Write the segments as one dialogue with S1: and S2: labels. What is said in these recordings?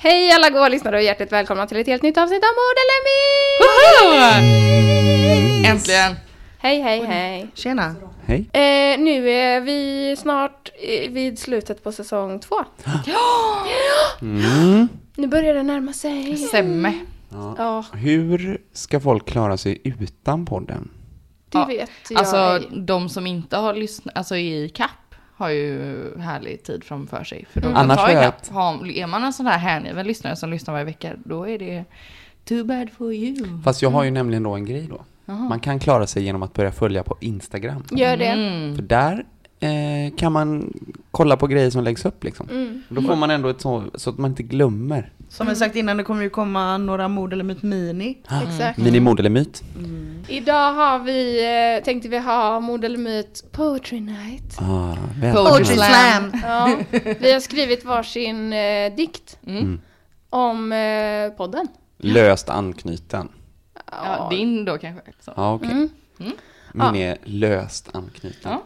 S1: Hej alla goa lyssnare och hjärtligt välkomna till ett helt nytt avsnitt av Mord eller Myt!
S2: Äntligen!
S1: Hej, hej, hej.
S2: Tjena!
S3: Hej.
S1: Eh, nu är vi snart vid slutet på säsong två.
S3: Mm.
S1: Nu börjar det närma sig.
S2: Semme.
S1: Ja,
S3: Hur ska folk klara sig utan podden?
S1: det
S2: Ja,
S1: vet jag.
S2: Alltså de som inte har lyssnat, alltså i kapp har ju härlig tid framför sig. För de
S3: Annars
S2: tar ikapp.
S3: ett-
S2: Har, är man en sån här hängiven lyssnare som lyssnar varje vecka, då är det too bad for you.
S3: Fast jag har ju nämligen då en grej då. Man kan klara sig genom att börja följa på Instagram.
S1: Gör det.
S2: Mm.
S3: För där eh, kan man kolla på grejer som läggs upp liksom.
S1: Mm.
S3: Då får man ändå ett så, så att man inte glömmer.
S4: Som vi sagt innan, det kommer ju komma några mord eller myt mini.
S1: Exakt.
S3: Minimord eller myt?
S1: Idag har vi, eh, tänkte vi ha Mord eller Myt Poetry Night.
S3: Ah.
S2: Poetry
S4: Poetry
S2: slam.
S4: slam!
S1: Ja, vi har skrivit varsin eh, dikt
S2: Mm.
S1: om eh, podden.
S3: Löst anknuten.
S2: Ja, din då kanske. Så.
S3: Ja, okej.
S1: Mm.
S2: Mm.
S3: Min är löst anknuten.
S2: Ja.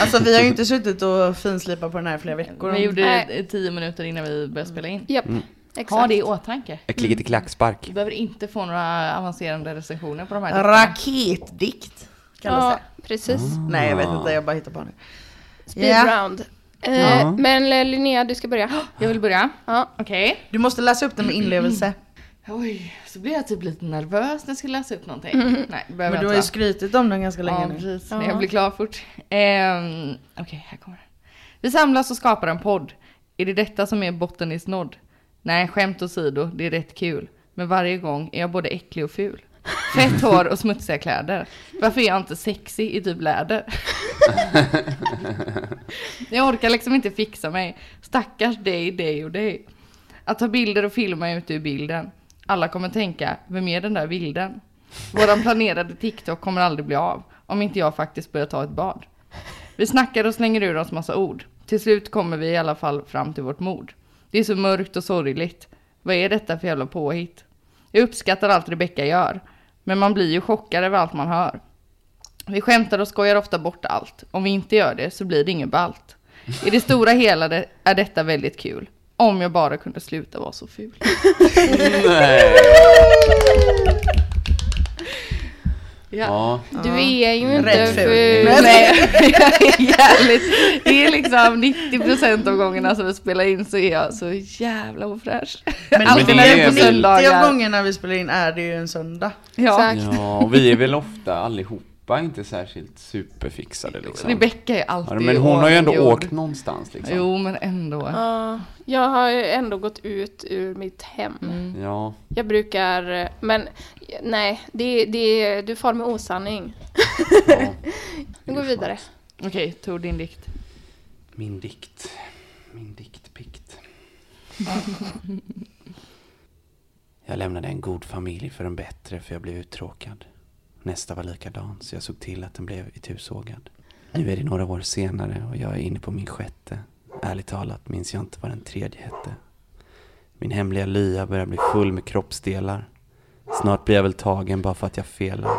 S4: Alltså vi har ju inte suttit och finslipat på den här flera veckor.
S2: Vi gjorde det tio minuter innan vi började spela in.
S1: Japp,
S3: Mm.
S1: exakt.
S2: Ha det i åtanke.
S3: Äcklig till klackspark.
S2: Du behöver inte få några avancerade recensioner på de här.
S4: Raketdikt kallas
S1: Ja,
S4: det.
S1: precis.
S4: Nej jag vet inte, jag bara hittar på nu.
S1: Speed
S4: Ja.
S1: round. Eh, Men eh, Linnea, du ska börja.
S2: Jag vill börja.
S1: Ja.
S2: Okej.
S4: Du måste läsa upp den med inlevelse.
S2: Oj, så blir jag typ lite nervös när jag ska läsa upp någonting. Nej, det behöver
S4: Men du har ju skrytit om den ganska länge
S2: Ja,
S4: nu.
S2: precis.
S1: Ja.
S2: Men jag blir klar fort. Ehm, Okej, här kommer det. Vi samlas och skapar en podd. Är det detta som är botten i snodd? Nej, skämt åsido, det är rätt kul. Men varje gång är jag både äcklig och ful. Fett hår och smutsiga kläder. Varför är jag inte sexig i typ läder? jag orkar liksom inte fixa mig. Stackars dig, dig och dig. Att ta bilder och filma ute ur bilden. Alla kommer tänka, vem är den där vilden? Våran planerade TikTok kommer aldrig bli av. Om inte jag faktiskt börjar ta ett bad. Vi snackar och slänger ur oss massa ord. Till slut kommer vi i alla fall fram till vårt mord. Det är så mörkt och sorgligt. Vad är detta för jävla påhitt? Jag uppskattar allt Rebecca gör. Men man blir ju chockad över allt man hör. Vi skämtar och skojar ofta bort allt. Om vi inte gör det så blir det inget ballt. I det stora hela är detta väldigt kul. Om jag bara kunde sluta vara så ful.
S3: Ja.
S1: Du är ju inte
S4: Rätt ful.
S1: ful.
S2: Nej, jävligt. Det är liksom 90% av gångerna som vi spelar in så är jag så jävla ofräsch.
S4: Men
S2: Alltid
S3: det
S2: när
S3: är
S2: det är på
S3: väl-
S4: 90 av
S2: söndagar.
S4: gångerna vi spelar in är det ju en söndag.
S2: Ja.
S1: Exakt.
S3: Ja, och vi är väl ofta allihopa inte särskilt superfixade liksom.
S2: Rebecca är
S3: Ja,
S2: alltid
S3: men hon har ju ändå
S2: ordninggjord.
S3: åkt någonstans liksom.
S2: Jo, men ändå.
S1: Ja, jag har ju ändå gått ut ur mitt hem.
S2: Mm.
S3: Ja.
S1: Jag brukar, men nej, det, det, du far med osanning.
S3: ja.
S1: Nu går vi vidare.
S2: Okej, Tor din dikt.
S3: Min dikt. Min diktpikt. Jag lämnade en god familj för en bättre för jag blev uttråkad. Nästa var likadan så jag såg till att den blev itusågad. Nu är det några år senare och jag är inne på min sjätte. Ärligt talat minns jag inte vad den tredje hette. Min hemliga lya börjar bli full med kroppsdelar. Snart blir jag väl tagen bara för att jag felar.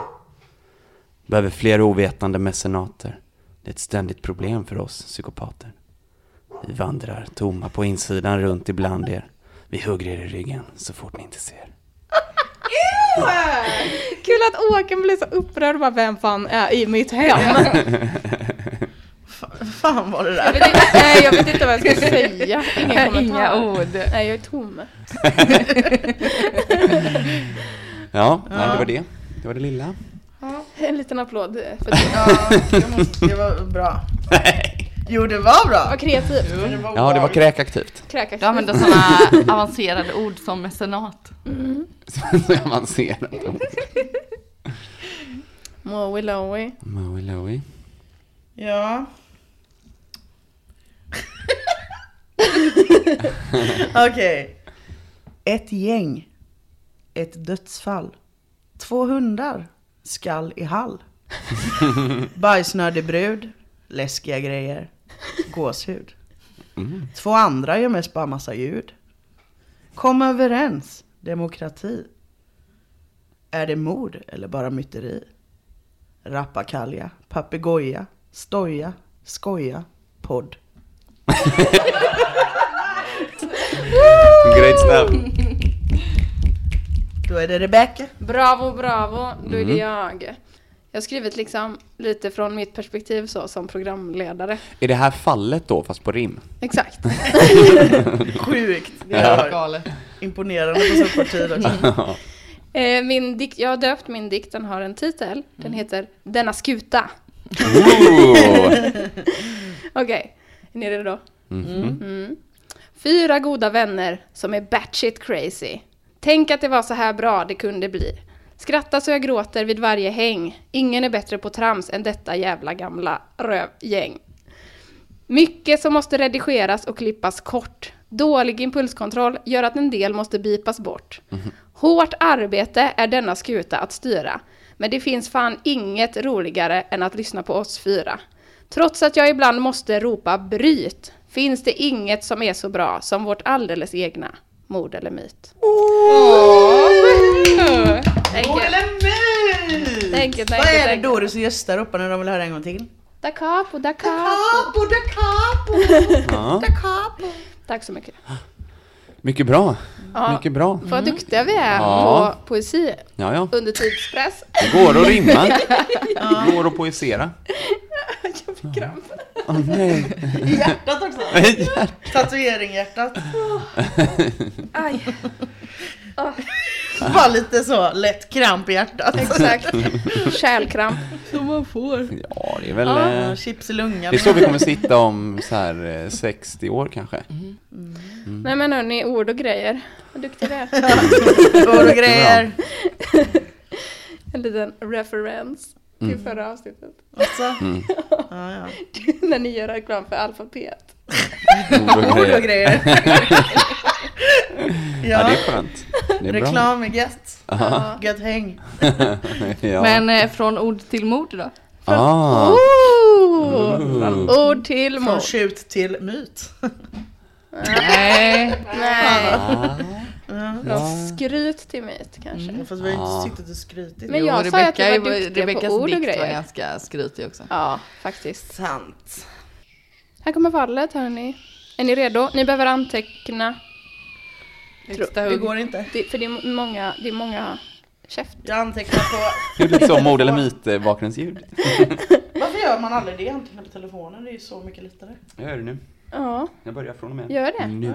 S3: Behöver fler ovetande mecenater. Det är ett ständigt problem för oss psykopater. Vi vandrar tomma på insidan runt ibland er. Vi hugger er i ryggen så fort ni inte ser.
S1: Kul att Åken blir så upprörd och bara, vem fan är i mitt hem?
S4: Fan var det
S1: Jag
S4: där?
S1: vet inte, nej, jag vet inte vad jag ska säga. Ingen kommentar.
S2: Inga ord.
S1: Nej, jag är tom.
S3: Ja, Nej, det var det. Det var det lilla.
S1: En liten applåd för det.
S4: Ja, det, måste, det var bra. Jo det var bra!
S1: Vad kreativt.
S3: Ja, det var kräkaktivt.
S1: Kräkaktigt.
S2: Du använder sådana avancerade ord som mecenat.
S3: Så avancerat.
S1: Moe Lowie.
S3: Maui Lowie.
S4: Ja. Okej. Ett gäng. Ett dödsfall. Två hundar. Skall i hall. Bajsnödig brud. Läskiga grejer. Gåshud. Två andra gör mest bara massa ljud. Kom överens. Demokrati. Är det mord eller bara myteri? Rappakalja, papegoja, stoja, skoja, podd.
S3: Great stuff.
S4: Då är det Rebecca.
S1: Bravo, bravo. Då är
S3: Mm.
S1: det jag. Jag har skrivit liksom lite från mitt perspektiv så som programledare.
S3: Är det här fallet då, fast på rim?
S1: Exakt.
S4: Sjukt. Det
S3: Ja.
S4: var
S2: Galet.
S4: imponerande på så kort tid också.
S1: Min dikt, jag har döpt min dikt, den har en titel. Den heter Denna skuta. Okej, är ni redo då?
S3: Mhm.
S1: Mm. Fyra goda vänner som är batshit crazy. Tänk att det var så här bra det kunde bli. Skratta så jag gråter vid varje häng. Ingen är bättre på trams än detta jävla gamla rövgäng. Mycket som måste redigeras och klippas kort. Dålig impulskontroll gör att en del måste bipas bort. Hårt arbete är denna skuta att styra. Men det finns fan inget roligare än att lyssna på oss fyra. Trots att jag ibland måste ropa bryt finns det inget som är så bra som vårt alldeles egna mord eller myt. Enkelt.
S4: Eller myt!
S1: Enkelt,
S4: Vad
S1: enkelt,
S4: är det
S1: enkelt.
S4: Doris och Gösta ropar när de vill höra en gång till?
S1: Da capo, da capo.
S4: Da capo,
S3: Ja,
S4: da capo.
S1: Tack så mycket.
S3: mycket bra.
S1: Ja.
S3: Mycket bra.
S1: Vad duktiga vi är
S3: Ja.
S1: på poesi
S3: Ja, ja.
S1: under tidspress.
S3: Det går att rimma. Det går att poesera. Åh nej.
S4: I hjärtat också. Tatuering i hjärtat.
S1: Aj.
S4: Bara lite så lätt kramp i hjärtat.
S1: Exakt. Kärlkramp.
S4: Som man får.
S3: Ja, det är väl...
S4: Ja,
S3: eh,
S4: chips i lungan.
S3: Det är så vi kommer sitta om så här eh, 60 år kanske.
S1: Nej men hörni, ord och grejer. Vad duktiga vi är.
S4: Ord och grejer.
S1: En liten referens till förra avsnittet.
S4: Alltså.
S3: Mm.
S4: Ja, ja.
S1: När ni gör reklam för alfabet.
S3: Ord
S4: Ord och grejer.
S3: Ja, det
S4: Ja,
S3: är skönt. Det är
S4: reklam är gött.
S3: Ja.
S4: Gött häng.
S3: Ja.
S2: Men eh, från ord till mord då?
S3: Ah.
S1: Oh! Från ord till
S4: Från
S1: mord.
S4: tjut till myt.
S2: Nej.
S1: Nej.
S3: Ah.
S1: Från skryt till myt kanske.
S4: Fast vi har
S3: Ja.
S4: inte suttit och skrytit.
S1: Men
S2: Jo,
S1: jag sa ju att
S2: Rebecca,
S1: du var duktig på ord och
S2: dikt var
S1: grejer.
S2: ganska skrytig också.
S1: Ja, faktiskt.
S4: Sant.
S1: Här kommer fallet hörni. Är ni redo? Ni behöver anteckna.
S4: Det går inte.
S1: Det, för det är många, det är många käft.
S4: Jag antecknar på...
S3: Det är lite så mord eller myt bakgrundsljud.
S4: Varför gör man aldrig det? Antecknar på telefonen, det är ju så mycket lättare.
S3: Jag gör det nu.
S1: Ja,
S3: Jag börjar från och med
S1: Gör det.
S3: nu.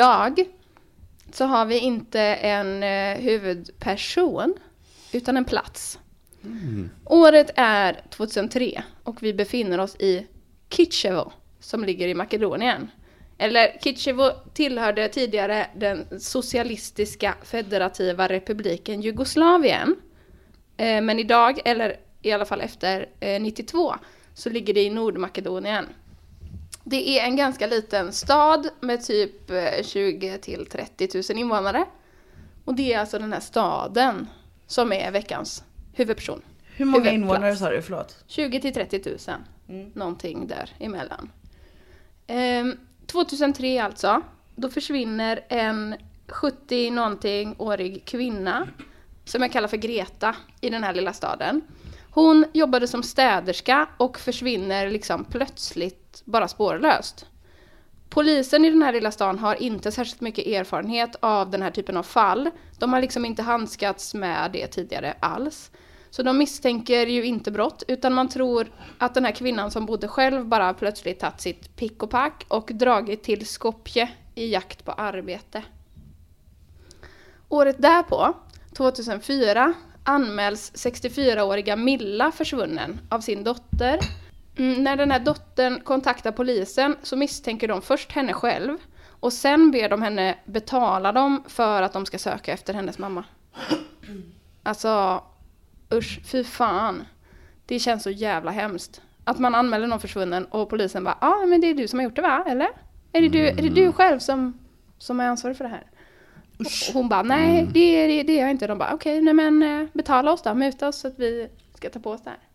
S1: Idag så har vi inte en eh, huvudperson utan en plats. Året är 2003 och vi befinner oss i Kitchevo som ligger i Makedonien. Eller Kitchevo tillhörde tidigare den socialistiska federativa republiken Jugoslavien. Eh, Men idag, eller i alla fall efter eh, 92, så ligger det i Nordmakedonien. Det är en ganska liten stad med typ eh, 20 till 30 000 invånare. Och det är alltså den här staden som är veckans huvudperson.
S4: Hur många invånare sa du? Förlåt.
S1: 20 till 30 000.
S4: Mm.
S1: Någonting där emellan. Ehm, 2003 alltså. Då försvinner en 70 någonting årig kvinna som jag kallar för Greta i den här lilla staden. Hon jobbade som städerska och försvinner liksom plötsligt bara spårlöst. Polisen i den här lilla stan har inte särskilt mycket erfarenhet av den här typen av fall. De har liksom inte handskats med det tidigare alls. Så de misstänker ju inte brott, utan man tror att den här kvinnan som bodde själv bara plötsligt tagit sitt pick och pack och dragit till Skopje i jakt på arbete. Året därpå, 2004, anmäls 64-åriga Milla försvunnen av sin dotter. Mm, när den här dottern kontaktar polisen så misstänker de först henne själv och sen ber de henne betala dem för att de ska söka efter hennes mamma. Alltså, usch, fy fan. Det känns så jävla hemskt. Att man anmäler någon försvunnen och polisen bara, ja ah, men det är du som har gjort det va, eller? Är det du, är det du själv som, som är ansvarig för det här? Och hon bara, nej det är, det, är jag inte. De bara, okej, nej men eh, betala oss då, muta oss så att vi ska ta på oss det här.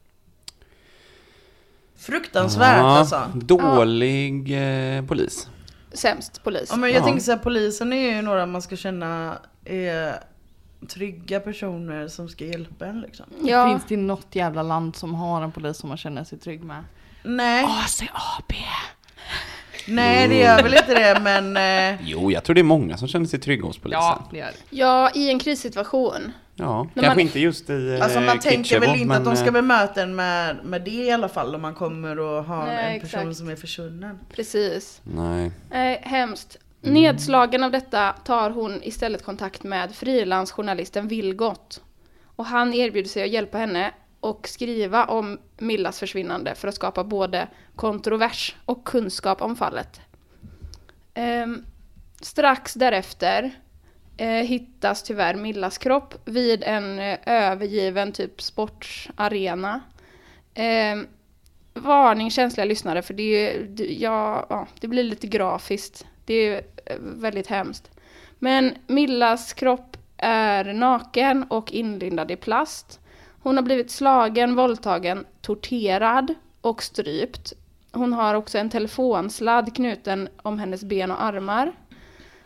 S4: Fruktansvärt
S3: Ja,
S4: alltså.
S3: Dålig eh, polis.
S1: Sämst polis.
S4: Ja, men jag
S3: Ja.
S4: tänker såhär, polisen är ju några man ska känna är trygga personer som ska hjälpa en liksom.
S1: Ja,
S2: Finns det något jävla land som har en polis som man känner sig trygg med?
S4: Nej,
S2: ACAB!
S4: nej det gör väl inte det men eh,
S3: Jo, jag tror det är många som känner sig trygga hos polisen.
S2: Ja, det gör det.
S1: ja, i en krissituation.
S3: Ja,
S1: När
S3: kanske
S1: man-
S3: inte just i eh,
S4: alltså man tänker väl inte
S3: men,
S4: att de ska
S3: eh,
S4: bemöta en med, med det i alla fall om man kommer och har
S1: Nej,
S4: en person
S1: exakt.
S4: som är försvunnen.
S1: Precis.
S3: Nej.
S1: Eh, hemskt. Nedslagen av detta tar hon istället kontakt med frilansjournalisten Vilgot. Och han erbjuder sig att hjälpa henne och skriva om Millas försvinnande för att skapa både kontrovers och kunskap om fallet. Ehm, strax därefter eh, Eh, hittas tyvärr Millas kropp vid en eh, övergiven typ sportarena. Eh, varning känsliga lyssnare för det, är, ju- det- ja, ja, det blir lite grafiskt. Det är eh, väldigt hemskt. Men Millas kropp är naken och inlindad i plast. Hon har blivit slagen, våldtagen, torterad och strypt. Hon har också en telefonsladd knuten om hennes ben och armar.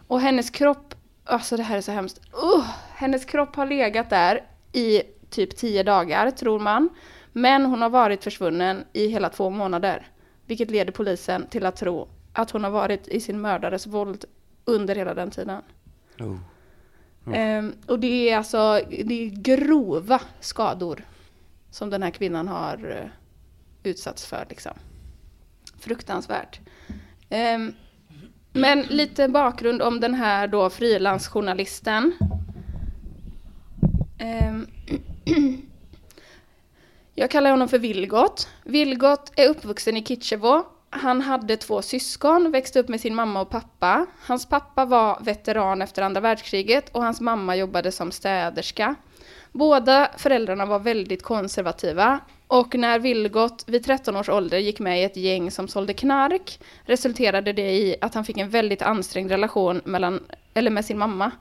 S1: Och hennes kropp, alltså det här är så hemskt. Uh, hennes kropp har legat där i typ tio dagar, tror man. Men hon har varit försvunnen i hela två månader. Vilket leder polisen till att tro att hon har varit i sin mördares våld under hela den tiden.
S3: Oh.
S1: Ehm, och det är alltså det är grova skador som den här kvinnan har eh, utsatts för. Liksom. Fruktansvärt. Ehm, men lite bakgrund om den här då frilansjournalisten. Ehm, jag kallar honom för Vilgot. Vilgot är uppvuxen i Kitchevo. Han hade två syskon, växte upp med sin mamma och pappa. Hans pappa var veteran efter andra världskriget och hans mamma jobbade som städerska. Båda föräldrarna var väldigt konservativa och när Vilgot vid 13 års ålder gick med i ett gäng som sålde knark resulterade det i att han fick en väldigt ansträngd relation mellan, eller med sin mamma.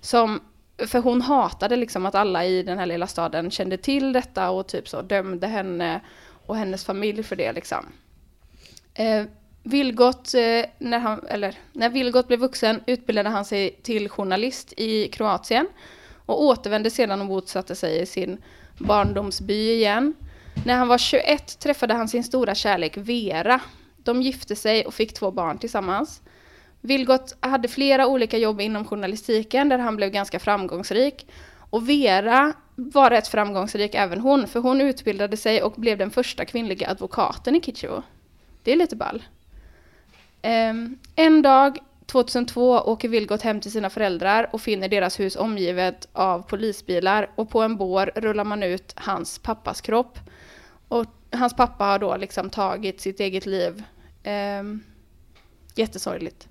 S1: Som, för hon hatade liksom att alla i den här lilla staden kände till detta och typ så dömde henne och hennes familj för det liksom. Eh, Vilgot, eh, när, han, eller, när Vilgot blev vuxen utbildade han sig till journalist i Kroatien och återvände sedan och bosatte sig i sin barndomsby igen. När han var 21 träffade han sin stora kärlek Vera. De gifte sig och fick två barn tillsammans. Vilgot hade flera olika jobb inom journalistiken där han blev ganska framgångsrik. Och Vera var rätt framgångsrik även hon, för hon utbildade sig och blev den första kvinnliga advokaten i Kitchevo. Det är lite ball. Ehm, en dag 2002 åker Vilgot hem till sina föräldrar och finner deras hus omgivet av polisbilar och på en bår rullar man ut hans pappas kropp. Och hans pappa har då liksom tagit sitt eget liv. Ehm, jättesorgligt.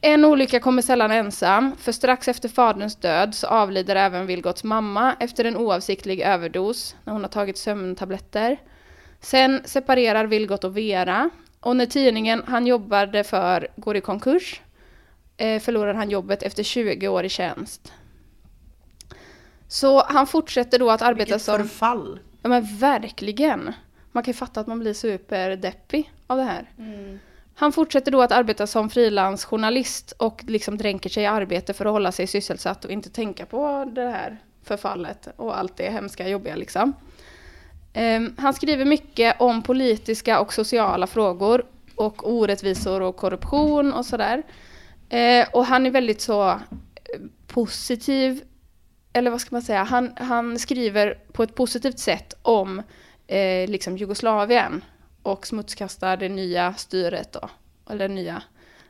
S1: En olycka kommer sällan ensam, för strax efter faderns död så avlider även Vilgots mamma efter en oavsiktlig överdos när hon har tagit sömntabletter. Sen separerar Vilgot och Vera och när tidningen han jobbade för går i konkurs eh, förlorar han jobbet efter 20 år i tjänst. Så han fortsätter då att arbeta
S4: Vilket
S1: som...
S4: förfall.
S1: Ja men verkligen. Man kan ju fatta att man blir superdeppig av det här. Han fortsätter då att arbeta som frilansjournalist och liksom dränker sig i arbete för att hålla sig sysselsatt och inte tänka på det här förfallet och allt det hemska jobbiga liksom. Ehm, han skriver mycket om politiska och sociala frågor och orättvisor och korruption och sådär. Eh, och han är väldigt så eh, positiv, eller vad ska man säga, han, han skriver på ett positivt sätt om eh, liksom Jugoslavien och smutskastar det nya styret då, eller det nya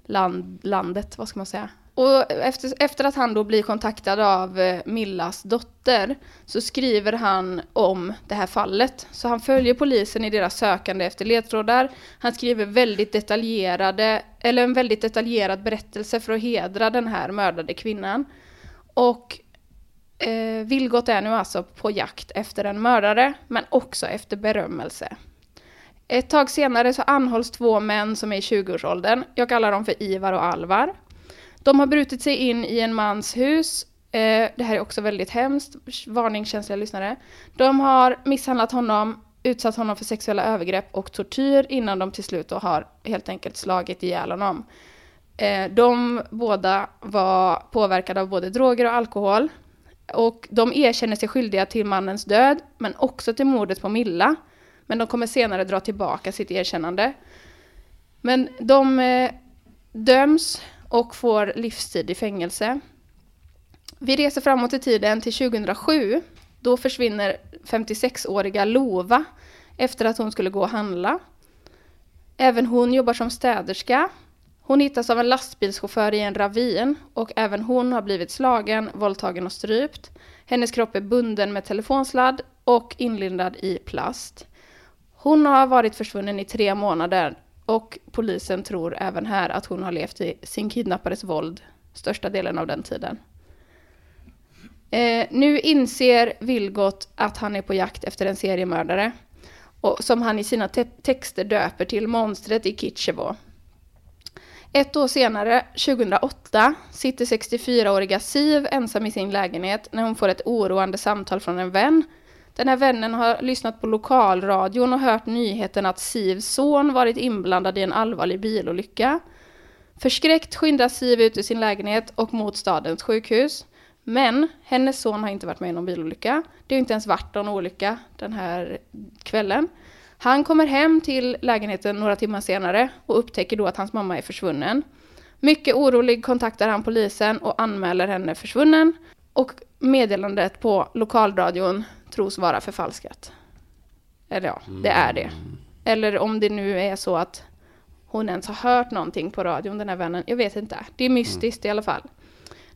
S1: land, landet, vad ska man säga. Och efter, efter att han då blir kontaktad av eh, Millas dotter så skriver han om det här fallet. Så han följer polisen i deras sökande efter ledtrådar. Han skriver väldigt detaljerade, eller en väldigt detaljerad berättelse för att hedra den här mördade kvinnan. Och eh, Vilgot är nu alltså på jakt efter en mördare, men också efter berömmelse. Ett tag senare så anhålls två män som är i 20-årsåldern. Jag kallar dem för Ivar och Alvar. De har brutit sig in i en mans hus. Eh, det här är också väldigt hemskt. Varning känsliga lyssnare. De har misshandlat honom, utsatt honom för sexuella övergrepp och tortyr innan de till slut har helt enkelt slagit ihjäl honom. Eh, de båda var påverkade av både droger och alkohol. Och de erkänner sig skyldiga till mannens död, men också till mordet på Milla. Men de kommer senare dra tillbaka sitt erkännande. Men de eh, döms och får livstid i fängelse. Vi reser framåt i tiden till 2007. Då försvinner 56-åriga Lova efter att hon skulle gå och handla. Även hon jobbar som städerska. Hon hittas av en lastbilschaufför i en ravin och även hon har blivit slagen, våldtagen och strypt. Hennes kropp är bunden med telefonsladd och inlindad i plast. Hon har varit försvunnen i tre månader och polisen tror även här att hon har levt i sin kidnappares våld största delen av den tiden. Eh, nu inser Vilgot att han är på jakt efter en seriemördare och som han i sina te texter döper till monstret i Kitchevo. Ett år senare, 2008, sitter 64-åriga Siv ensam i sin lägenhet när hon får ett oroande samtal från en vän den här vännen har lyssnat på lokalradion och hört nyheten att Sivs son varit inblandad i en allvarlig bilolycka. Förskräckt skyndar Siv ut ur sin lägenhet och mot stadens sjukhus. Men hennes son har inte varit med i någon bilolycka. Det har inte ens varit någon olycka den här kvällen. Han kommer hem till lägenheten några timmar senare och upptäcker då att hans mamma är försvunnen. Mycket orolig kontaktar han polisen och anmäler henne försvunnen. Och meddelandet på lokalradion tros vara förfalskat. Eller ja, det är det. Eller om det nu är så att hon ens har hört någonting på radion, den här vännen. Jag vet inte. Det är mystiskt mm. i alla fall.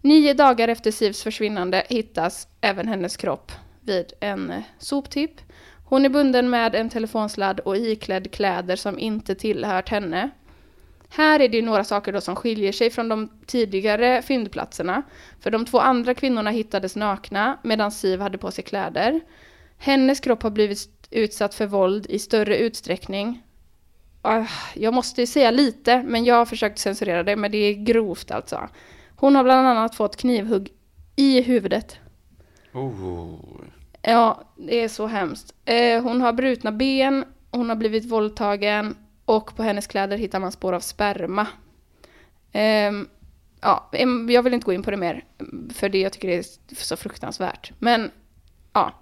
S1: Nio dagar efter Sivs försvinnande hittas även hennes kropp vid en soptipp. Hon är bunden med en telefonsladd och iklädd kläder som inte tillhört henne. Här är det några saker då som skiljer sig från de tidigare fyndplatserna. För de två andra kvinnorna hittades nakna medan Siv hade på sig kläder. Hennes kropp har blivit utsatt för våld i större utsträckning. Ah, jag måste säga lite, men jag har försökt censurera det, men det är grovt alltså. Hon har bland annat fått knivhugg i huvudet.
S3: Oh.
S1: Ja, det är så hemskt. Eh, hon har brutna ben, hon har blivit våldtagen, och på hennes kläder hittar man spår av sperma. Eh, ja, jag vill inte gå in på det mer, för det jag tycker det är så fruktansvärt. Men ja,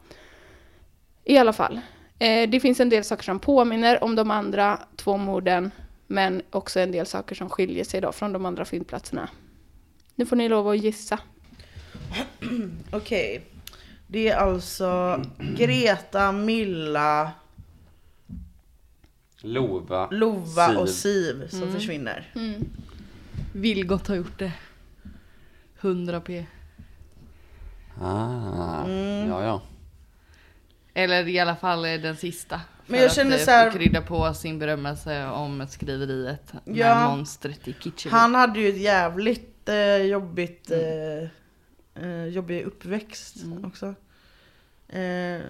S1: i alla fall. Eh, det finns en del saker som påminner om de andra två morden, men också en del saker som skiljer sig då från de andra fyndplatserna. Nu får ni lov att gissa.
S4: Okej. Okay. Det är alltså Greta, Milla,
S3: Lova,
S4: Lova Siv. och Siv som mm. försvinner. Mm.
S2: Vilgot har gjort det. 100 p.
S3: Ah, mm. ja ja.
S2: Eller i alla fall den sista.
S4: Men jag känner så här...
S2: krydda på sin berömmelse om skriveriet ja, med monstret i Kitchen.
S4: Han hade ju ett jävligt eh, jobbigt mm. eh, eh jobbig uppväxt mm. också. Eh,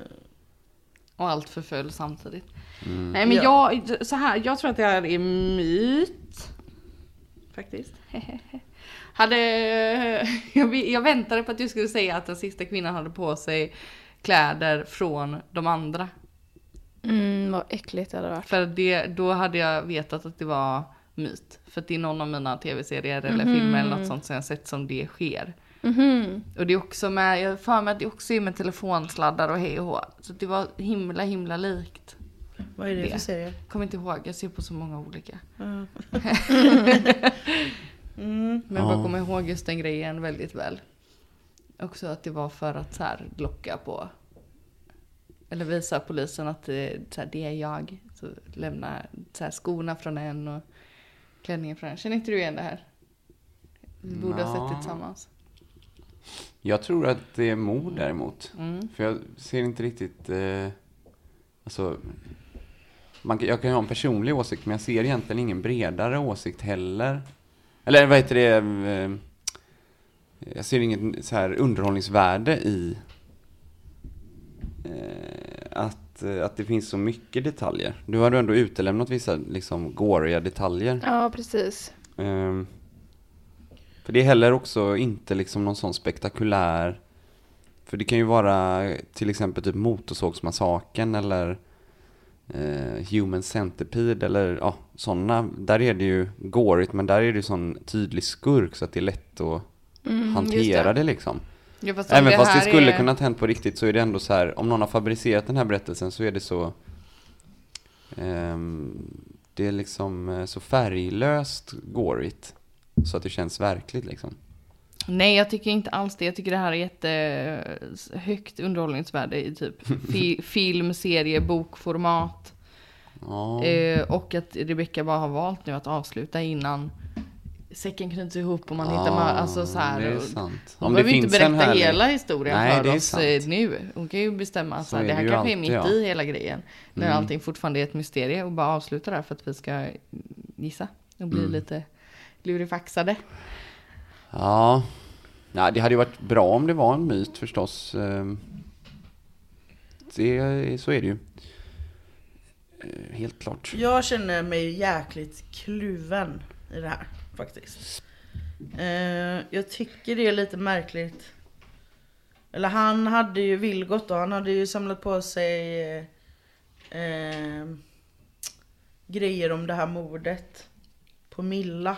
S2: och allt förföll samtidigt. Mm. Nej men ja. jag, så här, jag tror att det här är myt. Faktiskt. hade, jag, jag väntade på att du skulle säga att den sista kvinnan hade på sig kläder från de andra.
S1: Mm, vad äckligt det hade varit.
S2: För det, då hade jag vetat att det var myt. För det är någon av mina tv-serier eller mm. filmer eller något sånt som jag sett som det sker.
S1: Mm-hmm.
S2: Och det är också med, jag för mig att det också är med telefonsladdar och hej och hå. Så det var himla himla likt.
S4: Vad är det,
S2: Det.
S4: för serie?
S2: Kommer inte ihåg, jag ser på så många olika.
S4: Ja.
S2: Men jag
S3: Ja.
S2: bara kommer ihåg just den grejen väldigt väl. Också att det var för att så här locka på eller visa polisen att det, så här, det är jag. Så lämna så här, skorna från en och klänningen från en. Känner inte du igen det här? Vi borde ha sett det tillsammans.
S3: Jag tror att det är mord däremot.
S2: Mm.
S3: För jag ser inte riktigt... Eh, alltså, man, jag kan ju ha en personlig åsikt, men jag ser egentligen ingen bredare åsikt heller. Eller vad heter det? Eh, jag ser inget så här underhållningsvärde i eh, att, eh, att det finns så mycket detaljer. Du har ändå utelämnat vissa liksom gåriga detaljer.
S1: Ja, precis.
S3: Ehm, för det är heller också inte liksom någon sån spektakulär För det kan ju vara till exempel typ Motorsågsmassakern eller eh, Human Centipede eller ja, sådana Där är det ju gårigt men där är det ju sån tydlig skurk så att det är lätt att
S1: Mm,
S3: hantera
S1: det.
S3: det. liksom
S2: Ja, fast
S3: Även fast det skulle
S2: är-
S3: kunnat hänt på riktigt så är det ändå så här Om någon har fabricerat den här berättelsen så är det så ehm, Det är liksom eh, så färglöst gårigt Så att det känns verkligt liksom
S2: Nej, jag tycker inte alls det. Jag tycker det här är jättehögt underhållningsvärde i typ fi- film, serie, bokformat.
S3: Ja,
S2: Eh, och att Rebecca bara har valt nu att avsluta innan säcken knyts ihop och man hittar ma- alltså så här.
S3: Det är sant
S2: Hon behöver ju inte berätta
S3: härlig-
S2: hela historien
S3: Nej,
S2: för oss
S3: sant.
S2: eh, nu. Hon kan ju bestämma att
S3: Så
S2: här,
S3: är
S2: det
S3: det
S2: här kanske är mitt
S3: ja.
S2: i hela grejen. När
S3: Mm.
S2: allting fortfarande är ett mysterium och bara avsluta där för att vi ska gissa och bli
S3: Mm.
S2: lite lurifaxade.
S3: Ja, Nej, det hade ju varit bra om det var en myt förstås Ehm, det, Så är det ju Eh, Helt klart
S4: Jag känner mig jäkligt kluven i det här faktiskt. Eh, jag tycker det är lite märkligt. Eller han hade ju Vilgot då, han hade ju samlat på sig eh, eh, grejer om det här mordet på Milla.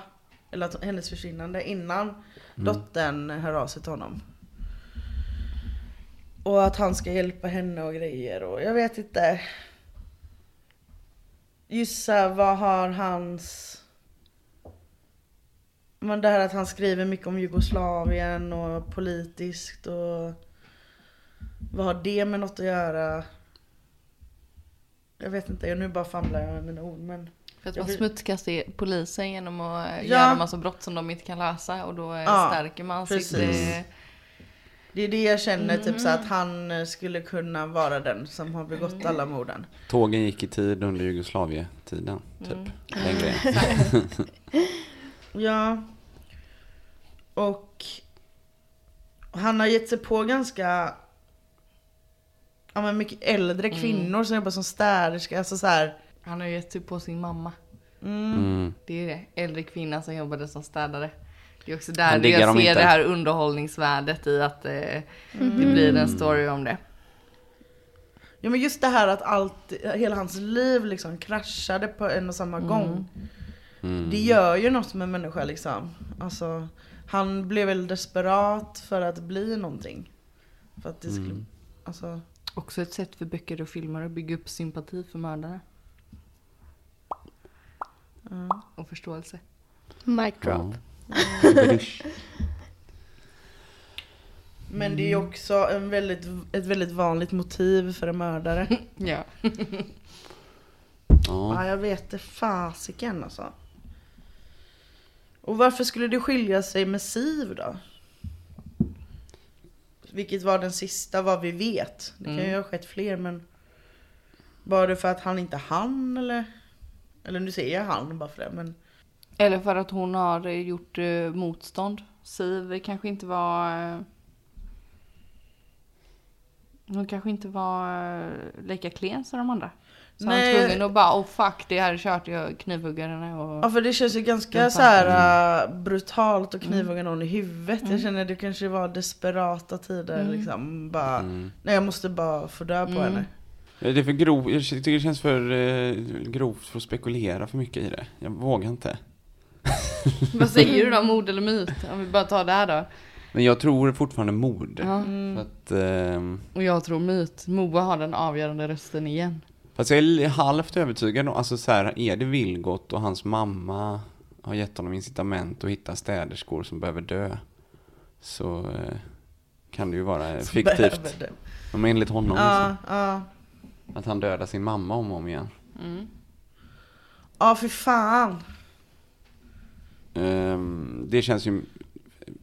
S4: Eller att, hennes försvinnande innan dottern hör av sig till honom. Och att han ska hjälpa henne och grejer och jag vet inte. Här, vad har hans... Men det här att han skriver mycket om Jugoslavien och politiskt och... Vad har det med något att göra? Jag vet inte, jag nu bara famlar jag med mina ord men...
S2: För att man smutskastar polisen genom att
S4: Ja.
S2: göra massa brott som de inte kan lösa och då eh,
S4: Ja,
S2: stärker man sitt...
S4: precis.
S2: eh,
S4: Det är det jag känner, typ så att han eh, skulle kunna vara den som har begått alla morden.
S3: Tågen gick i tid under Jugoslavietiden Typ,
S2: Mm.
S3: den grejen
S4: Ja. Och han har gett sig på ganska ja, men mycket äldre kvinnor som jobbar som städerska. Alltså så här,
S2: Han har ju gett sig på sin mamma.
S3: mm.
S2: Det är det. Äldre kvinna som jobbade som städare. Det är också där jag ser
S3: inte.
S2: det här underhållningsvärdet i att eh, det blir en story om det.
S4: ja men just det här att allt, hela hans liv liksom kraschade på en och samma gång.
S3: Mm.
S4: Det gör ju något med människa liksom. Alltså, han blev väl desperat för att bli någonting. För att det skulle,
S3: Mm.
S4: alltså.
S2: Också ett sätt för böcker och filmer att bygga upp sympati för mördare.
S4: Ja.
S2: Och förståelse.
S1: Mic drop.
S3: Ja.
S4: Men det är ju också en väldigt, ett väldigt vanligt motiv för en mördare.
S2: Ja.
S3: Ja.
S4: Ja, jag vet det fasiken alltså. Och varför skulle det skilja sig med Siv då? Vilket var den sista vad vi vet. Det kan ju
S2: Mm.
S4: ha skett fler men... Var det för att han inte hann eller? Eller nu säger jag han bara för det men...
S2: Eller för att hon har eh, gjort eh, motstånd. Siv kanske inte var... Eh, hon kanske inte var eh, lika klen som de andra. Så han
S4: Nej.
S2: var tvungen att bara, oh fuck det här är kört, jag knivhugger henne och...
S4: Ja för det känns ju ganska så här äh, brutalt att knivhugga någon i huvudet. Jag känner det kanske var desperata tider liksom. Bara,
S3: Mm.
S4: nej jag måste bara få dö på
S2: Mm.
S4: henne.
S3: Det är för grovt, jag tycker det känns för eh, grovt för att spekulera för mycket i det. Jag vågar inte.
S2: Vad säger du då, mord eller myt? Om vi bara tar det här då.
S3: Men jag tror fortfarande mord.
S2: Ja.
S3: För att, ehm,
S2: Och jag tror myt. Moa har den avgörande rösten igen.
S3: Fast jag är halvt övertygad om, alltså så här, är det Vilgot och hans mamma har gett honom incitament att hitta städerskor som behöver dö. Så eh, kan det ju vara fiktivt.
S4: Behöver det.
S3: Men enligt honom
S4: Ja,
S3: liksom,
S4: ja.
S3: Att han dödar sin mamma om och om igen.
S4: Ja, för fan.
S3: Ehm, det känns ju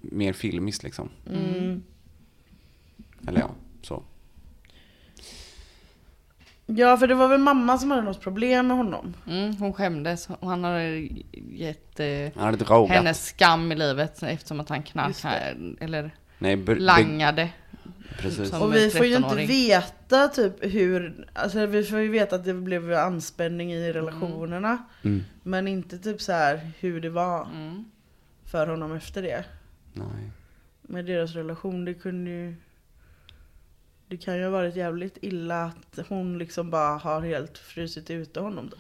S3: mer filmiskt liksom.
S4: Mm.
S3: Eller ja, så.
S4: Ja, för det var väl mamma som hade något problem med honom.
S2: Mm, hon skämdes och han hade gett eh,
S3: Han hade
S2: hennes skam i livet eftersom att han knarkade eller
S3: Nej, be-
S2: langade.
S3: Precis.
S4: Och vi får ju inte
S2: 13-åring.
S4: veta typ hur, alltså vi får ju veta att det blev anspänning i relationerna.
S3: Mm.
S4: Men inte typ så här hur det var
S2: Mm.
S4: för honom efter det.
S3: Nej.
S4: Med deras relation, det kunde ju... Det kan ju ha varit jävligt illa att hon liksom bara har helt frusit ute honom då,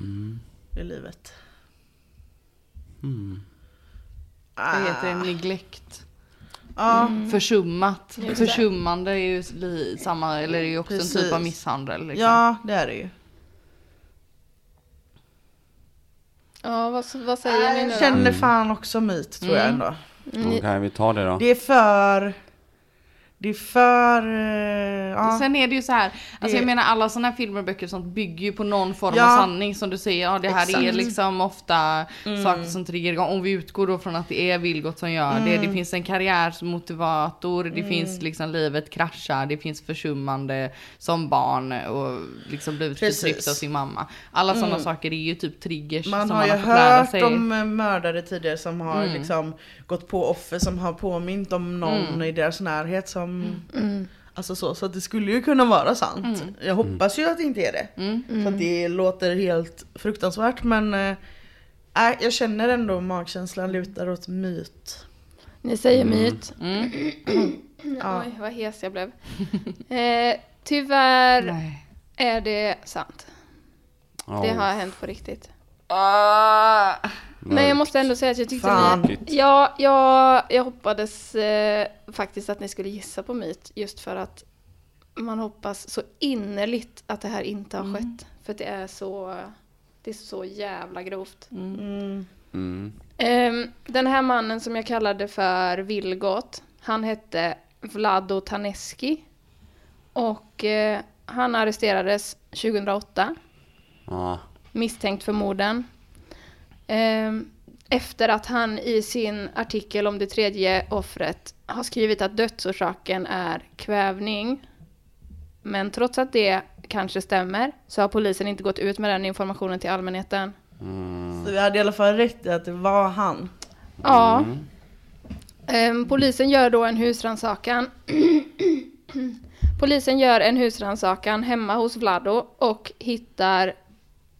S3: Mm.
S4: i livet.
S3: Mm.
S2: Vad heter det?
S4: Ah.
S2: Neglect.
S4: Ja,
S2: Försummat.
S1: Just det.
S2: Försummande är ju li- samma, eller är ju också en typ av
S4: Precis.
S2: misshandel. Liksom.
S4: ja, det är det ju.
S1: Ja, vad, vad säger ni nu
S4: Jag
S1: då?
S4: känner fan också myt tror jag
S2: Mm.
S4: ändå.
S1: Ni,
S3: Okej, vi tar det då.
S4: Det är för... Det är för... eh, Ja.
S2: Sen är det ju så här, alltså
S4: Det-
S2: jag menar alla sådana här filmer och böcker och sånt bygger ju på någon form
S4: Ja.
S2: av sanning som du säger. Ja det här är
S4: Exakt. Mm.
S2: liksom ofta saker som triggar igång. Om vi utgår då från att det är Vilgot som gör det.
S4: Mm.
S2: Det finns en karriärsmotivator, det finns liksom livet kraschar, det finns försummande som barn och liksom blivit
S4: Precis.
S2: förtryckt av sin mamma. Alla sådana saker är ju typ triggers
S4: Man
S2: som
S4: har
S2: man
S4: ju
S2: har fått lära
S4: hört
S2: sig.
S4: om eh, mördare tidigare som har
S2: Mm.
S4: liksom gått på offer som har påmint om någon
S2: Mm.
S4: i deras närhet som... Alltså så, så att det skulle ju kunna vara sant. Jag hoppas ju att det inte är det.
S2: Mm.
S4: För att det låter helt fruktansvärt men... Äh, äh, jag känner ändå magkänslan lutar åt myt.
S1: ni säger myt.
S2: Mm.
S4: Ja.
S1: Oj, vad hes jag blev. Eh, tyvärr
S2: Nej.
S1: är det sant.
S3: Ja,
S1: Det har hänt på riktigt.
S2: Ah.
S1: Men jag måste ändå säga att jag tyckte
S4: Fan.
S1: ni... Ja, jag, jag hoppades eh, faktiskt att ni skulle gissa på myt. Just för att man hoppas så innerligt att det här inte har skett. För att det är så... Det är så jävla grovt.
S4: Mm.
S3: Mm.
S1: Ehm, den här mannen som jag kallade för Vilgot, han hette Vlado Taneski. Och eh, han arresterades 2008,
S3: Ja.
S1: misstänkt för morden. Ehm, efter att han i sin artikel om det tredje offret har skrivit att dödsorsaken är kvävning. Men trots att det kanske stämmer så har polisen inte gått ut med den informationen till allmänheten.
S3: Mm.
S4: Så vi hade i alla fall rätt i att det var han.
S1: Ja. Ehm, polisen gör då en husrannsakan. polisen gör en husrannsakan hemma hos Vlado och hittar,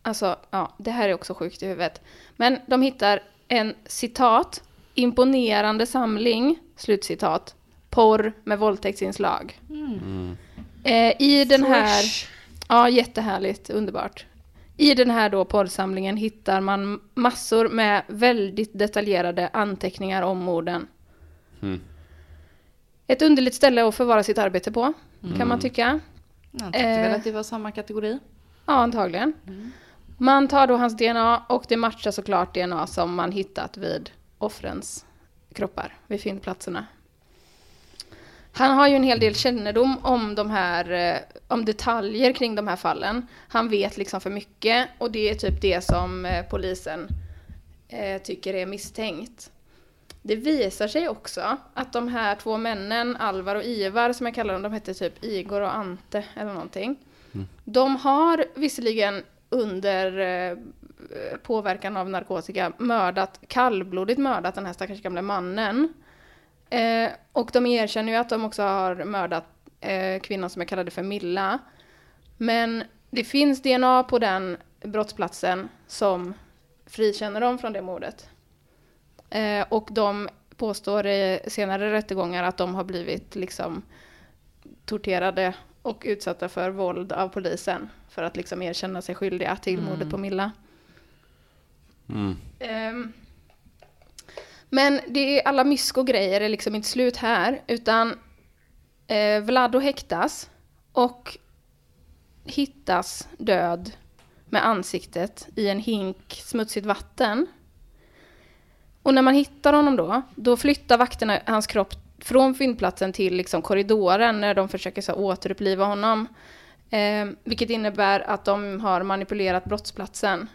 S1: alltså ja, det här är också sjukt i huvudet. Men de hittar en citat, imponerande samling, slutcitat, porr med våldtäktsinslag. Eh, I den här, ja jättehärligt, underbart. I den här då porrsamlingen hittar man massor med väldigt detaljerade anteckningar om morden.
S3: Mm.
S1: Ett underligt ställe att förvara sitt arbete på, kan man tycka.
S2: Jag tyckte väl
S1: Eh.
S2: att det var samma kategori.
S1: Ja, antagligen. Man tar då hans DNA och det matchar såklart DNA som man hittat vid offrens kroppar vid fyndplatserna. Han har ju en hel del kännedom om de här, eh, om detaljer kring de här fallen. Han vet liksom för mycket och det är typ det som eh, polisen eh, tycker är misstänkt. Det visar sig också att de här två männen, Alvar och Ivar som jag kallar dem, de hette typ Igor och Ante eller någonting. De har visserligen under eh, påverkan av narkotika mördat, kallblodigt mördat den här stackars gamla mannen. Eh, och de erkänner ju att de också har mördat eh, kvinnan som jag kallade för Milla. Men det finns DNA på den brottsplatsen som frikänner dem från det mordet. Eh, och de påstår i senare rättegångar att de har blivit liksom torterade och utsatta för våld av polisen för att liksom erkänna sig skyldiga till mordet på Milla.
S3: Mm.
S1: Ehm, men det är alla mysko-grejer är liksom inte slut här, utan eh, Vlado häktas och hittas död med ansiktet i en hink smutsigt vatten. Och när man hittar honom då, då flyttar vakterna hans kropp från fyndplatsen till liksom korridoren när de försöker så, återuppliva honom. Eh, vilket innebär att de har manipulerat brottsplatsen.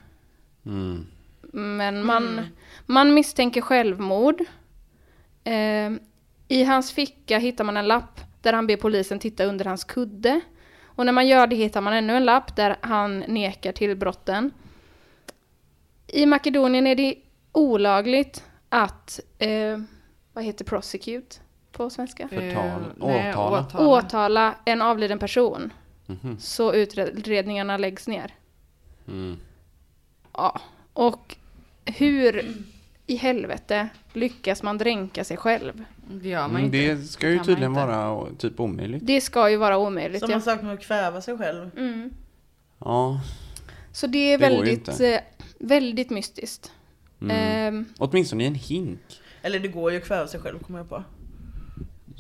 S3: Mm.
S1: Men man, man misstänker självmord. Eh, I hans ficka hittar man en lapp där han ber polisen titta under hans kudde. Och när man gör det hittar man ännu en lapp där han nekar till brotten. I Makedonien är det olagligt att, eh, vad heter prosecute på svenska?
S3: Förtal.
S2: Eh, nej,
S3: Åtala.
S2: åtala.
S1: Åtala en avliden person.
S3: Mhm.
S1: Så utredningarna läggs ner.
S3: Mm.
S1: Ja, och hur i helvete lyckas man dränka sig själv?
S2: Det gör man
S3: Mm,
S2: inte.
S3: det ska ju
S2: man
S3: tydligen vara typ omöjligt.
S1: Det ska ju vara omöjligt.
S4: Samma
S1: Ja.
S4: sak med att kväva sig själv.
S1: Mm.
S3: Ja.
S1: Så det är
S3: Det
S1: väldigt, eh, väldigt mystiskt.
S3: Mm.
S1: Ehm,
S3: Åtminstone i en hink.
S4: Eller det går ju att kväva sig själv kommer jag på.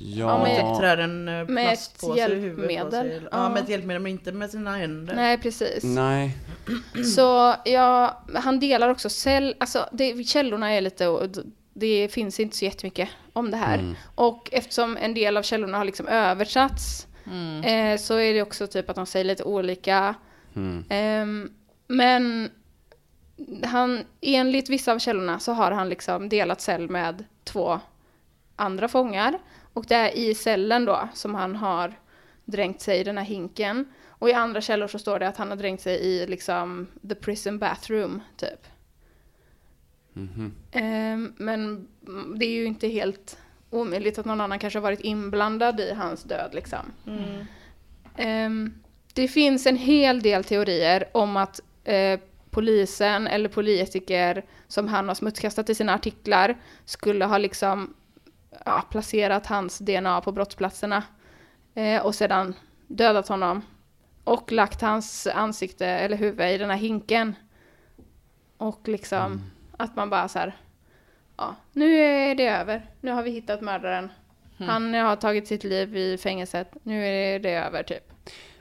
S3: Ja.
S1: Ja, men-
S4: Trär en eh,
S1: Med
S4: plastpåse
S1: ett hjälpmedel.
S4: Ja,
S1: Ja.
S4: med ett hjälpmedel men inte med sina händer.
S1: nej, precis.
S3: Nej.
S1: Så ja, han delar också cell, alltså det, källorna är lite, och det finns inte så jättemycket om det här.
S3: Mm.
S1: Och eftersom en del av källorna har liksom översatts
S2: Mm.
S1: eh, så är det också typ att de säger lite olika.
S3: Mm.
S1: Ehm, men han, enligt vissa av källorna så har han liksom delat cell med två andra fångar. Och det är i cellen då som han har dränkt sig i den här hinken. Och i andra källor så står det att han har dränkt sig i liksom the prison bathroom typ.
S3: Mhm.
S1: Ehm, men mm, det är ju inte helt omöjligt att någon annan kanske har varit inblandad i hans död liksom.
S4: Mm.
S1: Ehm, det finns en hel del teorier om att eh, polisen eller politiker som han har smutskastat i sina artiklar skulle ha liksom ja, placerat hans DNA på brottsplatserna eh, och sedan dödat honom och lagt hans ansikte eller huvud i den här hinken. Och liksom att man bara så här, ja, nu är det över. Nu har vi hittat mördaren. Han har tagit sitt liv i fängelset. Nu är det över typ.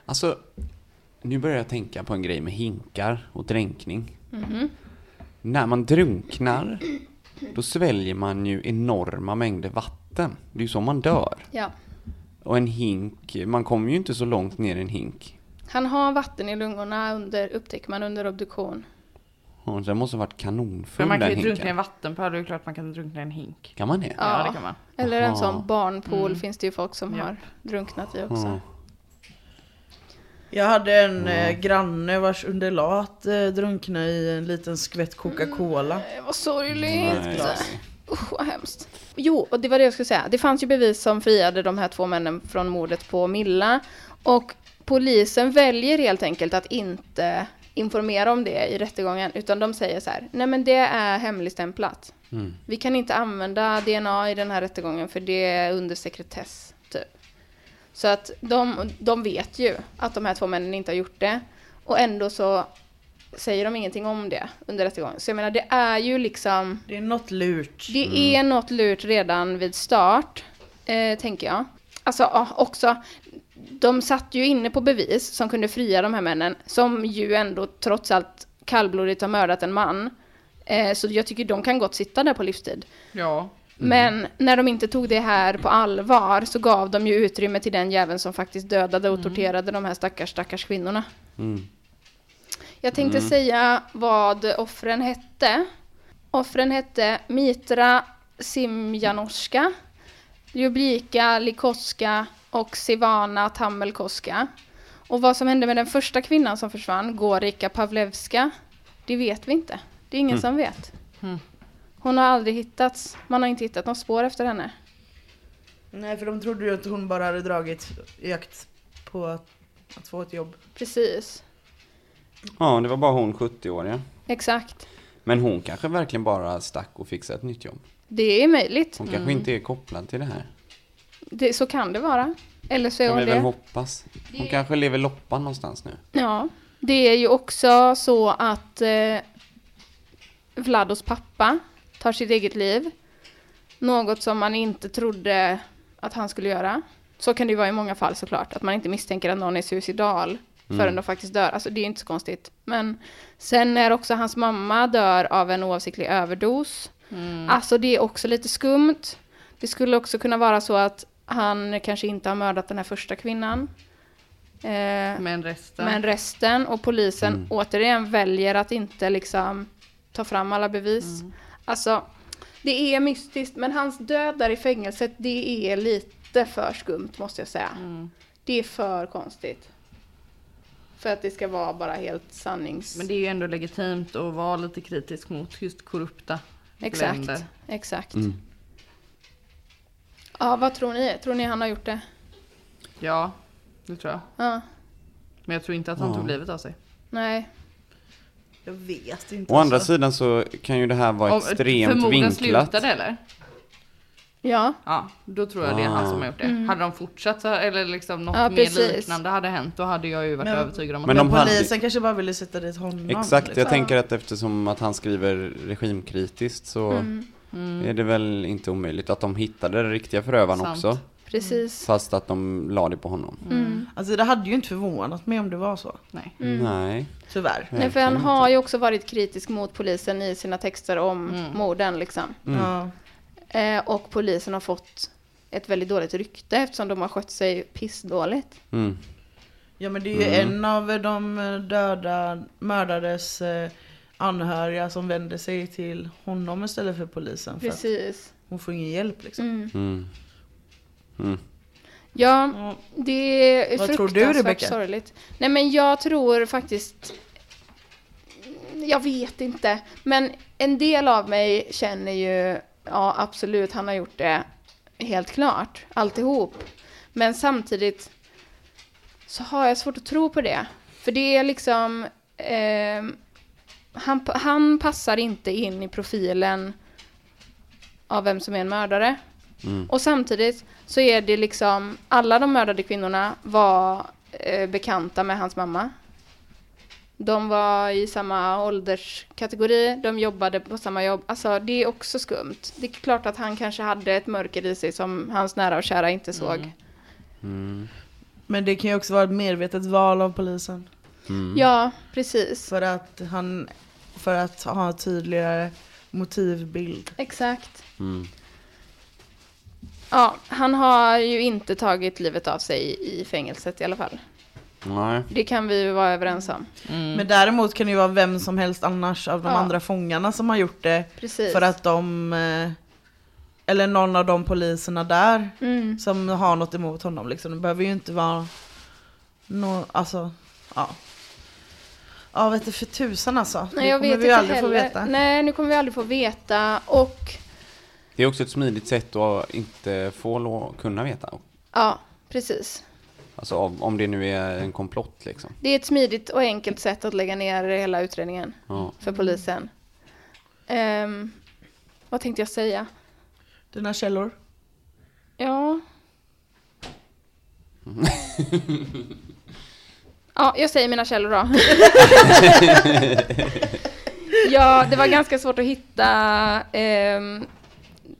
S3: Alltså, nu börjar jag tänka på en grej med hinkar och dränkning.
S1: Mhm.
S3: När man drunknar, då sväljer man ju enorma mängder vatten. Det är ju så man dör.
S1: Ja.
S3: Och en hink, man kommer ju inte så långt ner i en hink.
S1: Han har vatten i lungorna under, upptäcker man under obduktion.
S3: Och den måste ha varit kanonfull
S2: Men man kan
S3: den
S2: ju drunkna i en
S3: hinken.
S2: vattenpöl, det är klart man kan drunkna i en hink.
S3: Kan man det?
S2: Ja,
S1: Ja.
S2: det kan man.
S1: Eller en
S3: Aha.
S1: sån barnpool
S2: Mm.
S1: finns det ju folk som
S2: Japp.
S1: har drunknat i också.
S3: Ja.
S4: Jag hade en eh, granne vars underlat eh, drunknade i en liten skvätt Coca-Cola.
S1: Det var sorgligt.
S3: Nej.
S1: Usch, vad hemskt. Jo, och det var det jag skulle säga. Det fanns ju bevis som friade de här två männen från mordet på Milla. Och polisen väljer helt enkelt att inte informera om det i rättegången. Utan de säger så här, nej men det är hemligstämplat.
S3: Mm.
S1: Vi kan inte använda DNA i den här rättegången för det är under sekretess. Så att de, de vet ju att de här två männen inte har gjort det. Och ändå så säger de ingenting om det under rättegången. Så jag menar, det är ju liksom...
S4: Det är något lurt.
S1: Det är något lurt redan vid start, eh, tänker jag. Alltså också, de satt ju inne på bevis som kunde fria de här männen, som ju ändå trots allt kallblodigt har mördat en man. Eh, så jag tycker de kan gott sitta där på livstid.
S2: Ja.
S1: Men när de inte tog det här på allvar så gav de ju utrymme till den jäveln som faktiskt dödade och torterade de här stackars, stackars kvinnorna.
S3: Mm.
S1: Jag tänkte säga vad offren hette. Offren hette Mitra Simjanorska, Ljubljika Likoska och Sivana Tamelkoska. Och vad som hände med den första kvinnan som försvann, Gorika Pavlevska, det vet vi inte. Det är ingen
S3: Mm.
S1: som vet.
S2: Mm.
S1: Hon har aldrig hittats. Man har inte hittat något spår efter henne.
S4: Nej för de trodde ju att hon bara hade dragit i jakt på att, att få ett jobb.
S1: Precis.
S3: Ja, det var bara hon 70-åriga.
S1: Exakt.
S3: Men hon kanske verkligen bara stack och fixade ett nytt jobb.
S1: Det är möjligt.
S3: Hon kanske inte är kopplad till det här.
S1: Det, så kan det vara. Eller så är
S3: Kan
S1: hon
S3: vi väl
S1: det.
S3: hoppas. Hon kanske lever loppan någonstans nu.
S1: Ja, det är ju också så att eh, Vlados pappa tar sitt eget liv. Något som man inte trodde att han skulle göra. Så kan det ju vara i många fall såklart, att man inte misstänker att någon är suicidal förrän de faktiskt dör. Alltså det är inte så konstigt. Men sen när också hans mamma dör av en oavsiktlig överdos. Alltså det är också lite skumt. Det skulle också kunna vara så att han kanske inte har mördat den här första kvinnan. Eh,
S2: Men resten.
S1: men resten och polisen
S3: Mm.
S1: återigen väljer att inte liksom ta fram alla bevis. Alltså, det är mystiskt, men hans död där i fängelset, det är lite för skumt måste jag säga. Det är för konstigt. För att det ska vara bara helt sannings...
S2: Men det är ju ändå legitimt att vara lite kritisk mot just korrupta
S1: exakt,
S2: länder.
S1: exakt.
S3: Mm.
S1: Ja, vad tror ni? Tror ni han har gjort det?
S2: Ja, det tror jag.
S1: Ja,
S2: Men jag tror inte att han
S3: Ja.
S2: tog livet av sig.
S1: nej.
S4: Jag vet inte.
S3: Å andra
S4: alltså.
S3: sidan så kan ju det här vara
S2: Om-
S3: extremt
S2: förmodligen
S3: vinklat.
S2: slutade eller?
S1: Ja,
S2: Ja, då tror jag det är han som har gjort det. Hade de fortsatt så, eller liksom något
S1: Mm. Ja,
S2: mer liknande hade hänt, då hade jag ju varit
S4: Men-
S2: övertygad om att
S3: Men de hade-
S4: polisen kanske bara ville sätta dit honom.
S3: Exakt,
S4: liksom.
S3: jag tänker att eftersom att han skriver regimkritiskt så
S1: Mm.
S3: är det väl inte omöjligt att de hittade den riktiga förövaren
S2: Sant.
S3: också.
S1: Precis.
S3: Fast att de la det på honom.
S1: Mm.
S4: Alltså det hade ju inte förvånat mig om det var så.
S2: Nej.
S3: Nej.
S4: Tyvärr.
S1: Nej, för han har ju också varit kritisk mot polisen i sina texter om
S2: Mm.
S1: morden liksom.
S4: Ja.
S1: Eh, och polisen har fått ett väldigt dåligt rykte eftersom de har skött sig pissdåligt.
S3: Mm.
S4: ja men det är ju en av de döda mördades eh, anhöriga som vänder sig till honom istället för polisen. För att
S1: Precis.
S4: hon får ingen hjälp liksom.
S1: Mm. Ja, det är
S4: Vad tror du,
S1: fruktansvärt
S4: Rebecca?
S1: sorgligt. Nej men jag tror faktiskt... Jag vet inte. Men en del av mig känner ju, ja absolut, han har gjort det helt klart, alltihop. Men samtidigt så har jag svårt att tro på det. För det är liksom... ehm, han, han passar inte in i profilen av vem som är en mördare. Och samtidigt så är det liksom, alla de mördade kvinnorna var eh, bekanta med hans mamma. De var i samma ålderskategori, de jobbade på samma jobb. Alltså det är också skumt. Det är klart att han kanske hade ett mörker i sig som hans nära och kära inte såg.
S4: Men det kan ju också vara ett medvetet val av polisen.
S1: Ja, precis.
S4: För att han, för att ha en tydligare motivbild.
S1: Exakt.
S3: Mm.
S1: Ja, han har ju inte tagit livet av sig i fängelset i alla fall.
S3: Nej.
S1: Det kan vi ju vara överens om.
S4: Men däremot kan det ju vara vem som helst annars av de
S1: Ja.
S4: andra fångarna som har gjort det.
S1: Precis.
S4: För att de, eh, eller någon av de poliserna där
S1: Mm.
S4: som har något emot honom liksom. Det behöver ju inte vara, no, alltså, ja. Ja vet du för tusan alltså.
S1: Nej,
S4: det
S1: jag
S4: kommer
S1: vet
S4: vi aldrig få
S1: heller.
S4: veta.
S1: Nej, nu kommer vi aldrig få veta. Och
S3: Det är också ett smidigt sätt att inte få lo- kunna veta.
S1: ja, precis.
S3: Alltså om, det nu är en komplott liksom.
S1: Det är ett smidigt och enkelt sätt att lägga ner hela utredningen
S3: Ja.
S1: för polisen. Ehm, vad tänkte jag säga?
S4: Dina källor?
S1: Ja. ja, jag säger mina källor då. ja, det var ganska svårt att hitta ehm,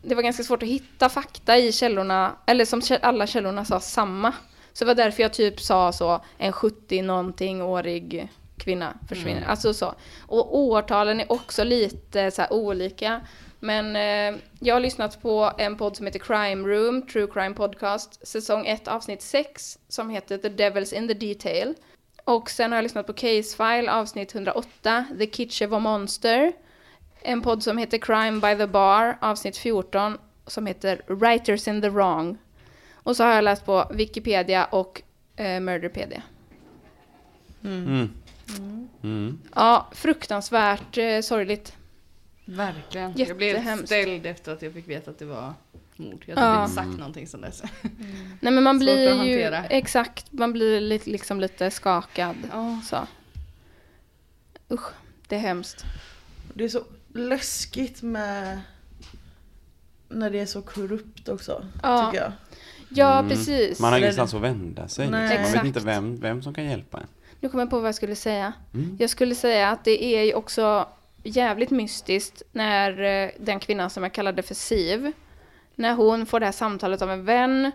S1: det var ganska svårt att hitta fakta i källorna, eller som alla källorna sa samma. Så det var därför jag typ sa så, en 70 någonting årig kvinna försvinner. Alltså så. Och årtalen är också lite så olika. Men eh, jag har lyssnat på en podd som heter Crime Room, True Crime Podcast, säsong 1 avsnitt 6, som heter The Devils in the Detail. Och sen har jag lyssnat på Case File avsnitt 108, The Kitchevo Monster. En podd som heter Crime by the Bar, avsnitt 14, som heter Writers in the Wrong. Och så har jag läst på Wikipedia och eh, Murderpedia.
S3: Mm. Mm.
S1: Ja, fruktansvärt eh, sorgligt.
S2: Verkligen. Jag blev ställd efter att jag fick veta att det var mord. Jag har
S1: Ja.
S2: inte sagt någonting sedan dess.
S1: Nej men man
S2: Svårt
S1: blir
S2: att
S1: ju, exakt, man blir lite, liksom lite skakad. Så. Usch, det är hemskt.
S4: Det är så läskigt med när det är så korrupt också,
S1: Ja.
S4: tycker jag.
S1: Ja,
S3: Mm.
S1: precis.
S3: Man har ingenstans att vända sig.
S4: Nej.
S3: Liksom. Man vet
S1: Exakt.
S3: inte vem, vem som kan hjälpa en.
S1: Nu kommer jag på vad jag skulle säga.
S3: Mm.
S1: Jag skulle säga att det är ju också jävligt mystiskt när eh, den kvinnan som jag kallade för Siv, när hon får det här samtalet av en vän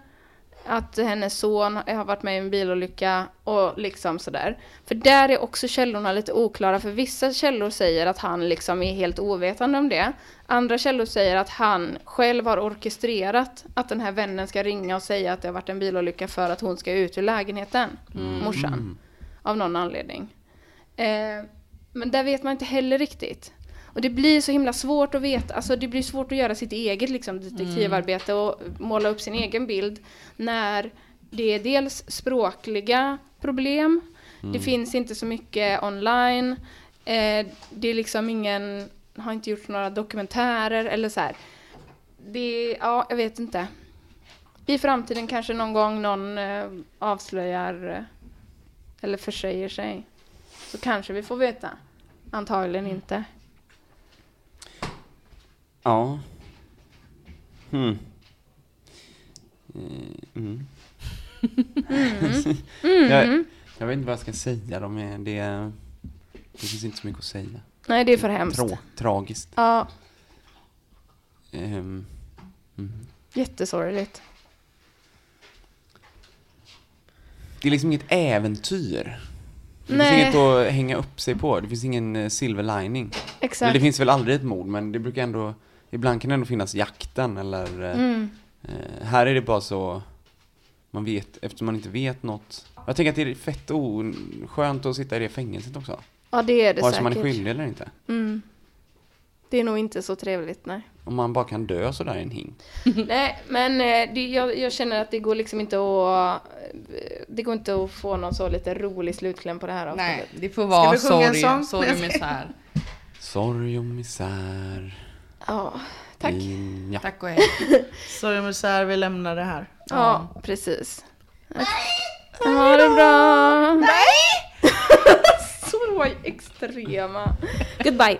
S1: att hennes son har varit med i en bilolycka och liksom sådär. För där är också källorna lite oklara, för vissa källor säger att han liksom är helt ovetande om det. Andra källor säger att han själv har orkestrerat att den här vännen ska ringa och säga att det har varit en bilolycka för att hon ska ut ur lägenheten, morsan. Av någon anledning. Eh, men där vet man inte heller riktigt. Och det blir så himla svårt att veta, alltså det blir svårt att göra sitt eget liksom, detektivarbete och måla upp sin egen bild när det är dels språkliga problem, det finns inte så mycket online, eh, det är liksom ingen, har inte gjort några dokumentärer eller så här. Det, ja, jag vet inte. I framtiden kanske någon gång någon eh, avslöjar eh, eller försäger sig. Så kanske vi får veta. Antagligen inte.
S3: Ja. Hmm. Eh, Mm. jag, jag vet inte vad jag ska säga. De är, det, det finns inte så mycket att säga.
S1: Nej, det är för hemskt.
S3: Trå, tragiskt.
S1: Ja,
S3: Ehm,
S1: jättesorgligt.
S3: det är liksom inget äventyr. Det
S1: Nej.
S3: finns inget att hänga upp sig på. Det finns ingen eh, silver lining. Eller
S1: Exakt.
S3: det finns väl aldrig ett mord, men det brukar ändå... Ibland kan det ändå finnas jakten eller... eh,
S1: Mm.
S3: Eh, här är det bara så, man vet, eftersom man inte vet något. Jag tänker att det är fett oskönt att sitta i det fängelset också.
S1: Ja, det är det
S3: Vare sig man är skyldig eller inte.
S1: Mm. Det är nog inte så trevligt, nej.
S3: Om man bara kan dö sådär i en hink.
S1: nej, men eh, det, jag, jag känner att det går liksom inte att... eh, Det går inte att få någon så lite rolig slutkläm på det här
S2: Nej,
S1: avsnittet.
S2: det får vara
S4: vi sjunga en
S2: sorg, sorg och misär.
S3: Sorg och misär.
S1: Ja, tack.
S3: In, ja.
S2: Tack och hej.
S4: Sorry misär, vi lämnar det här.
S1: Ja, precis. Ha det bra! Nej! så extrema. Goodbye.